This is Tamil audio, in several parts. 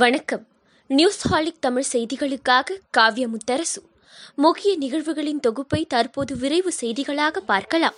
வணக்கம். நியூஸ் ஹாலிக் தமிழ் செய்திகளுக்காக காவ்ய முத்தரசு முக்கிய நிகழ்வுகளின் தொகுப்பை தற்போது விரைவு செய்திகளாக பார்க்கலாம்.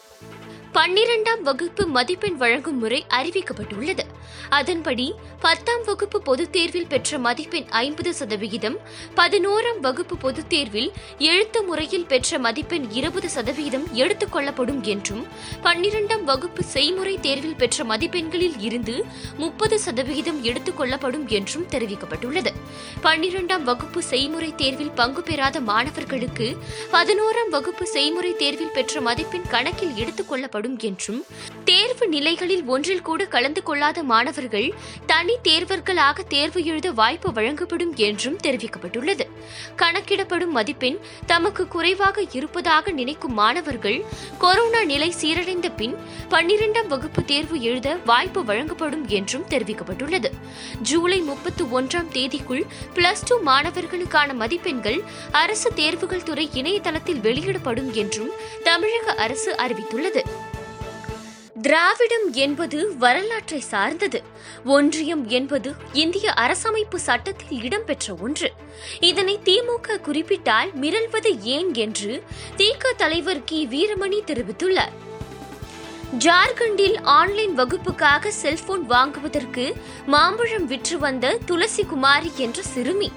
பன்னிரண்டாம் வகுப்பு மதிப்பெண் வழங்கும் முறை அறிவிக்கப்பட்டுள்ளது. அதன்படி பத்தாம் வகுப்பு பொதுத் தேர்வில் பெற்ற மதிப்பெண் ஐம்பது சதவிகிதம் பதினோராம் வகுப்பு பொதுத் தேர்வில் எழுத்து முறையில் பெற்ற மதிப்பெண் இருபது சதவிகிதம் எடுத்துக் கொள்ளப்படும் என்றும் பன்னிரண்டாம் வகுப்பு செய்முறை தேர்வில் பெற்ற மதிப்பெண்களில் இருந்து முப்பது சதவிகிதம் எடுத்துக் கொள்ளப்படும் என்றும் தெரிவிக்கப்பட்டுள்ளது. பன்னிரண்டாம் வகுப்பு செய்முறை தேர்வில் பங்கு பெறாத மாணவர்களுக்கு பதினோராம் வகுப்பு செய்முறை தேர்வில் பெற்ற மதிப்பெண் கணக்கில் எடுத்துக் கொள்ளப்படும் என்றும் தேர்வு நிலைகளில் ஒன்றில் கூட கலந்து கொள்ளாத மாணவர்கள் தனி தேர்வர்களாக தேர்வு எழுத வாய்ப்பு வழங்கப்படும் என்றும் தெரிவிக்கப்பட்டுள்ளது. கணக்கிடப்படும் மதிப்பெண் தமக்கு குறைவாக இருப்பதாக நினைக்கும் மாணவர்கள் கொரோனா நிலை சீரடைந்த பின் பன்னிரண்டாம் வகுப்பு தேர்வு எழுத வாய்ப்பு வழங்கப்படும் என்றும் தெரிவிக்கப்பட்டுள்ளது. ஜூலை முப்பத்தி ஒன்றாம் தேதிக்குள் பிளஸ் டூ மாணவர்களுக்கான மதிப்பெண்கள் அரசு தேர்வுகள் துறை இணையதளத்தில் வெளியிடப்படும் என்றும் தமிழக அரசு அறிவித்துள்ளது. திராவிடம் என்பது வரலாற்றை சார்ந்தது. ஒன்றியம் என்பது இந்திய அரசமைப்பு சட்டத்தில் இடம்பெற்ற ஒன்று. இதனை திமுக குறிப்பிட்டால் மிரள்வது ஏன் என்று திக தலைவர் கி. வீரமணி தெரிவித்துள்ளார். ஜார்க்கண்டில் ஆன்லைன் வகுப்புக்காக செல்போன் வாங்குவதற்கு மாம்பழம் விற்று வந்த துளசி குமாரி என்ற சிறுமி.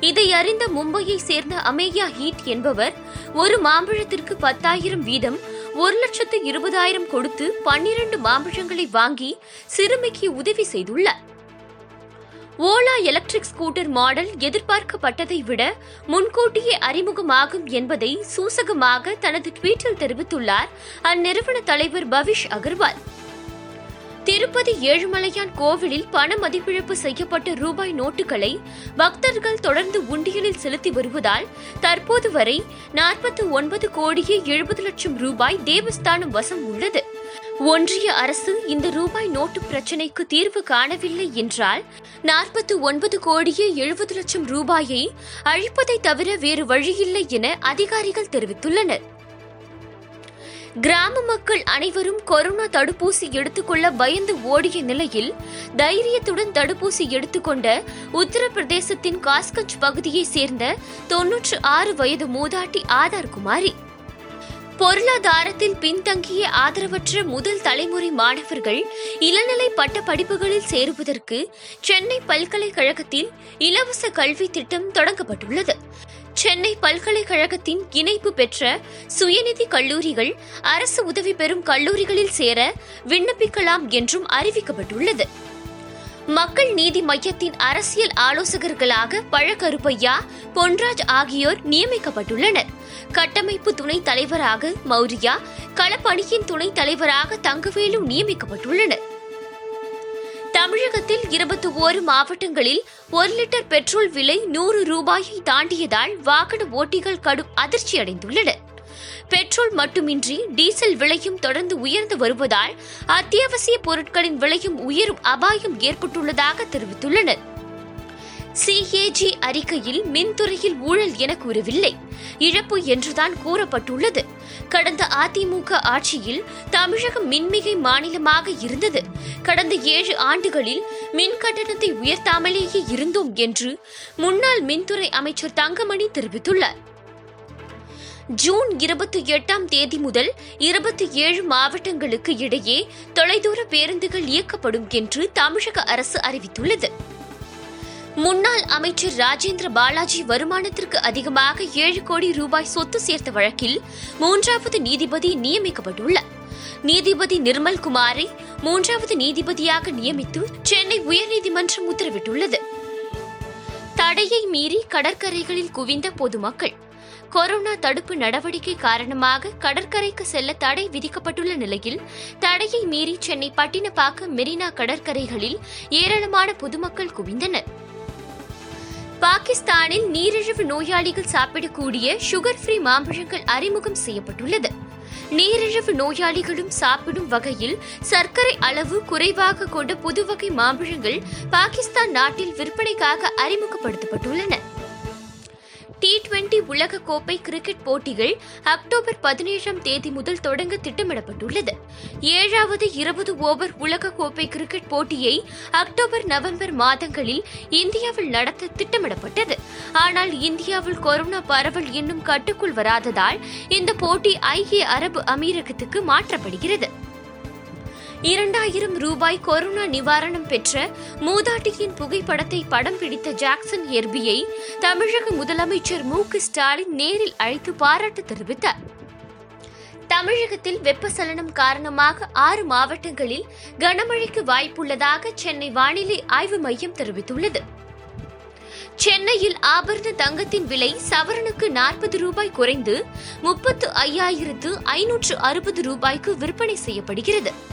இதை அறிந்த மும்பையை சேர்ந்த அமேயா ஹீட் என்பவர் ஒரு மாம்பழத்திற்கு பத்தாயிரம் வீதம் ஒரு லட்சத்து இருபதாயிரம் கொடுத்து பன்னிரண்டு மாம்பழங்களை வாங்கி சிறுமிக்கு உதவி செய்துள்ளார். ஓலா எலக்ட்ரிக் ஸ்கூட்டர் மாடல் எதிர்பார்க்கப்பட்டதை விட முன்கூட்டியே அறிமுகமாகும் என்பதை சூசகமாக தனது ட்வீட்டில் தெரிவித்துள்ளார் அந்நிறுவன தலைவர் பவிஷ் அகர்வால். திருப்பதி ஏழுமலையான் கோவிலில் பண மதிப்பிழப்பு செய்யப்பட்ட ரூபாய் நோட்டுகளை பக்தர்கள் தொடர்ந்து உண்டியலில் செலுத்தி வருவதால் தற்போது வரை நாற்பத்தி ஒன்பது கோடியே எழுபது லட்சம் ரூபாய் தேவஸ்தானம் வசம் உள்ளது. ஒன்றிய அரசு இந்த ரூபாய் நோட்டு பிரச்சினைக்கு தீர்வு காணவில்லை என்றால் நாற்பத்தி ஒன்பது கோடியே எழுபது லட்சம் ரூபாயை அழிப்பதை தவிர வேறு வழியில்லை என அதிகாரிகள் தெரிவித்துள்ளனர். கிராம மக்கள் அனைவரும் கொரோனா தடுப்பூசி எடுத்துக்கொள்ள பயந்து ஓடிய நிலையில் தைரியத்துடன் தடுப்பூசி எடுத்துக்கொண்ட உத்தரப்பிரதேசத்தின் காஸ்கஞ்ச் பகுதியைச் சேர்ந்த தொன்னூற்று ஆறு வயது மூதாட்டி ஆதார் குமாரி பொருளாதாரத்தில் பின்தங்கிய ஆதரவற்ற முதல் தலைமுறை மாணவர்கள் இளநிலை பட்ட படிப்புகளில் சேருவதற்கு சென்னை பல்கலைக்கழகத்தில் இலவச கல்வி திட்டம் தொடங்கப்பட்டுள்ளது. சென்னை பல்கலைக்கழகத்தின் இணைப்பு பெற்ற சுயநிதி கல்லூரிகள் அரசு உதவி பெறும் கல்லூரிகளில் சேர விண்ணப்பிக்கலாம் என்றும் அறிவிக்கப்பட்டுள்ளது. மக்கள் நீதி மையத்தின் அரசியல் ஆலோசகர்களாக பழகருப்பையா பொன்ராஜ் ஆகியோர் நியமிக்கப்பட்டுள்ளனர். கட்டமைப்பு துணைத் தலைவராக மௌரியா களப்பணியின் துணைத் தலைவராக தங்கவேலு நியமிக்கப்பட்டுள்ளனர். தமிழகத்தில் இருபத்தி ஓரு மாவட்டங்களில் ஒரு லிட்டர் பெட்ரோல் விலை நூறு ரூபாயை தாண்டியதால் வாகன ஓட்டிகள் கடும் அதிர்ச்சி அடைந்துள்ளனர் பெட்ரோல் மட்டுமின்றி டீசல் விலையும் தொடர்ந்து உயர்ந்து வருவதால் அத்தியாவசிய பொருட்களின் விலையும் உயரும் அபாயம் ஏற்பட்டுள்ளதாக தெரிவித்துள்ளனர். சிஏஜி அறிக்கையில் மின்துறையில் ஊழல் என கூறவில்லை. இழப்பு என்றுதான் கூறப்பட்டுள்ளது. கடந்த அதிமுக ஆட்சியில் தமிழகம் மின்மிகை மாநிலமாக இருந்தது. கடந்த ஏழு ஆண்டுகளில் மின் கட்டணத்தை உயர்த்தாமலேயே இருந்தோம் என்று முன்னாள் மின்துறை அமைச்சர் தங்கமணி தெரிவித்துள்ளார். ஜூன் இருபத்தி எட்டாம் தேதி முதல் இருபத்தி ஏழு மாவட்டங்களுக்கு இடையே தொலைதூர பேருந்துகள் இயக்கப்படும் என்று தமிழக அரசு அறிவித்துள்ளது. முன்னாள் அமைச்சர் ராஜேந்திர பாலாஜி வருமானத்திற்கு அதிகமாக ஏழு கோடி ரூபாய் சொத்து சேர்த்த வழக்கில் மூன்றாவது நீதிபதி நியமிக்கப்பட்டுள்ளார். நீதிபதி நிர்மல் குமாரை மூன்றாவது நீதிபதியாக நியமித்து சென்னை உயர்நீதிமன்றம் உத்தரவிட்டுள்ளது. தடையை மீறி கடற்கரைகளில் குவிந்த பொதுமக்கள். கொரோனா தடுப்பு நடவடிக்கை காரணமாக கடற்கரைக்கு செல்ல தடை விதிக்கப்பட்டுள்ள நிலையில் தடையை மீறி சென்னை பட்டினப்பாக்கம் மெரினா கடற்கரைகளில் ஏராளமான பொதுமக்கள் குவிந்தனர். பாகிஸ்தானில் நீரிழிவு நோயாளிகள் சாப்பிடக்கூடிய சுகர் ஃப்ரீ மாம்பழங்கள் அறிமுகம் செய்யப்பட்டுள்ளது. நீரிழிவு நோயாளிகளும் சாப்பிடும் வகையில் சர்க்கரை அளவு குறைவாக கொண்ட புதுவகை மாம்பழங்கள் பாகிஸ்தான் நாட்டில் விற்பனைக்காக அறிமுகப்படுத்தப்பட்டுள்ளன. டி டுவெண்டி உலகக்கோப்பை கிரிக்கெட் போட்டிகள் அக்டோபர் பதினேழாம் தேதி முதல் தொடங்க திட்டமிடப்பட்டுள்ளது. ஏழாவது இருபது ஓவர் உலகக்கோப்பை கிரிக்கெட் போட்டியை அக்டோபர் நவம்பர் மாதங்களில் இந்தியாவில் நடத்த திட்டமிடப்பட்டது. ஆனால் இந்தியாவில் கொரோனா பரவல் இன்னும் கட்டுக்குள் வராததால் இந்த போட்டி ஐக்கிய அரபு அமீரகத்துக்கு மாற்றப்படுகிறது. இரண்டாயிரம் ரூபாய் கொரோனா நிவாரணம் பெற்ற மூதாட்டியின் புகைப்படத்தை படம் பிடித்த ஜாக்சன் எர்பியை தமிழக முதலமைச்சர் மு க ஸ்டாலின் நேரில் அழைத்து பாராட்டு தெரிவித்தார். தமிழகத்தில் வெப்பசலனம் காரணமாக ஆறு மாவட்டங்களில் கனமழைக்கு வாய்ப்புள்ளதாக சென்னை வானிலை ஆய்வு மையம் தெரிவித்துள்ளது. சென்னையில் ஆபரண தங்கத்தின் விலை சவரனுக்கு நாற்பது ரூபாய் குறைந்து முப்பத்து ஐயாயிரத்து ஐநூற்று அறுபது ரூபாய்க்கு விற்பனை செய்யப்படுகிறது.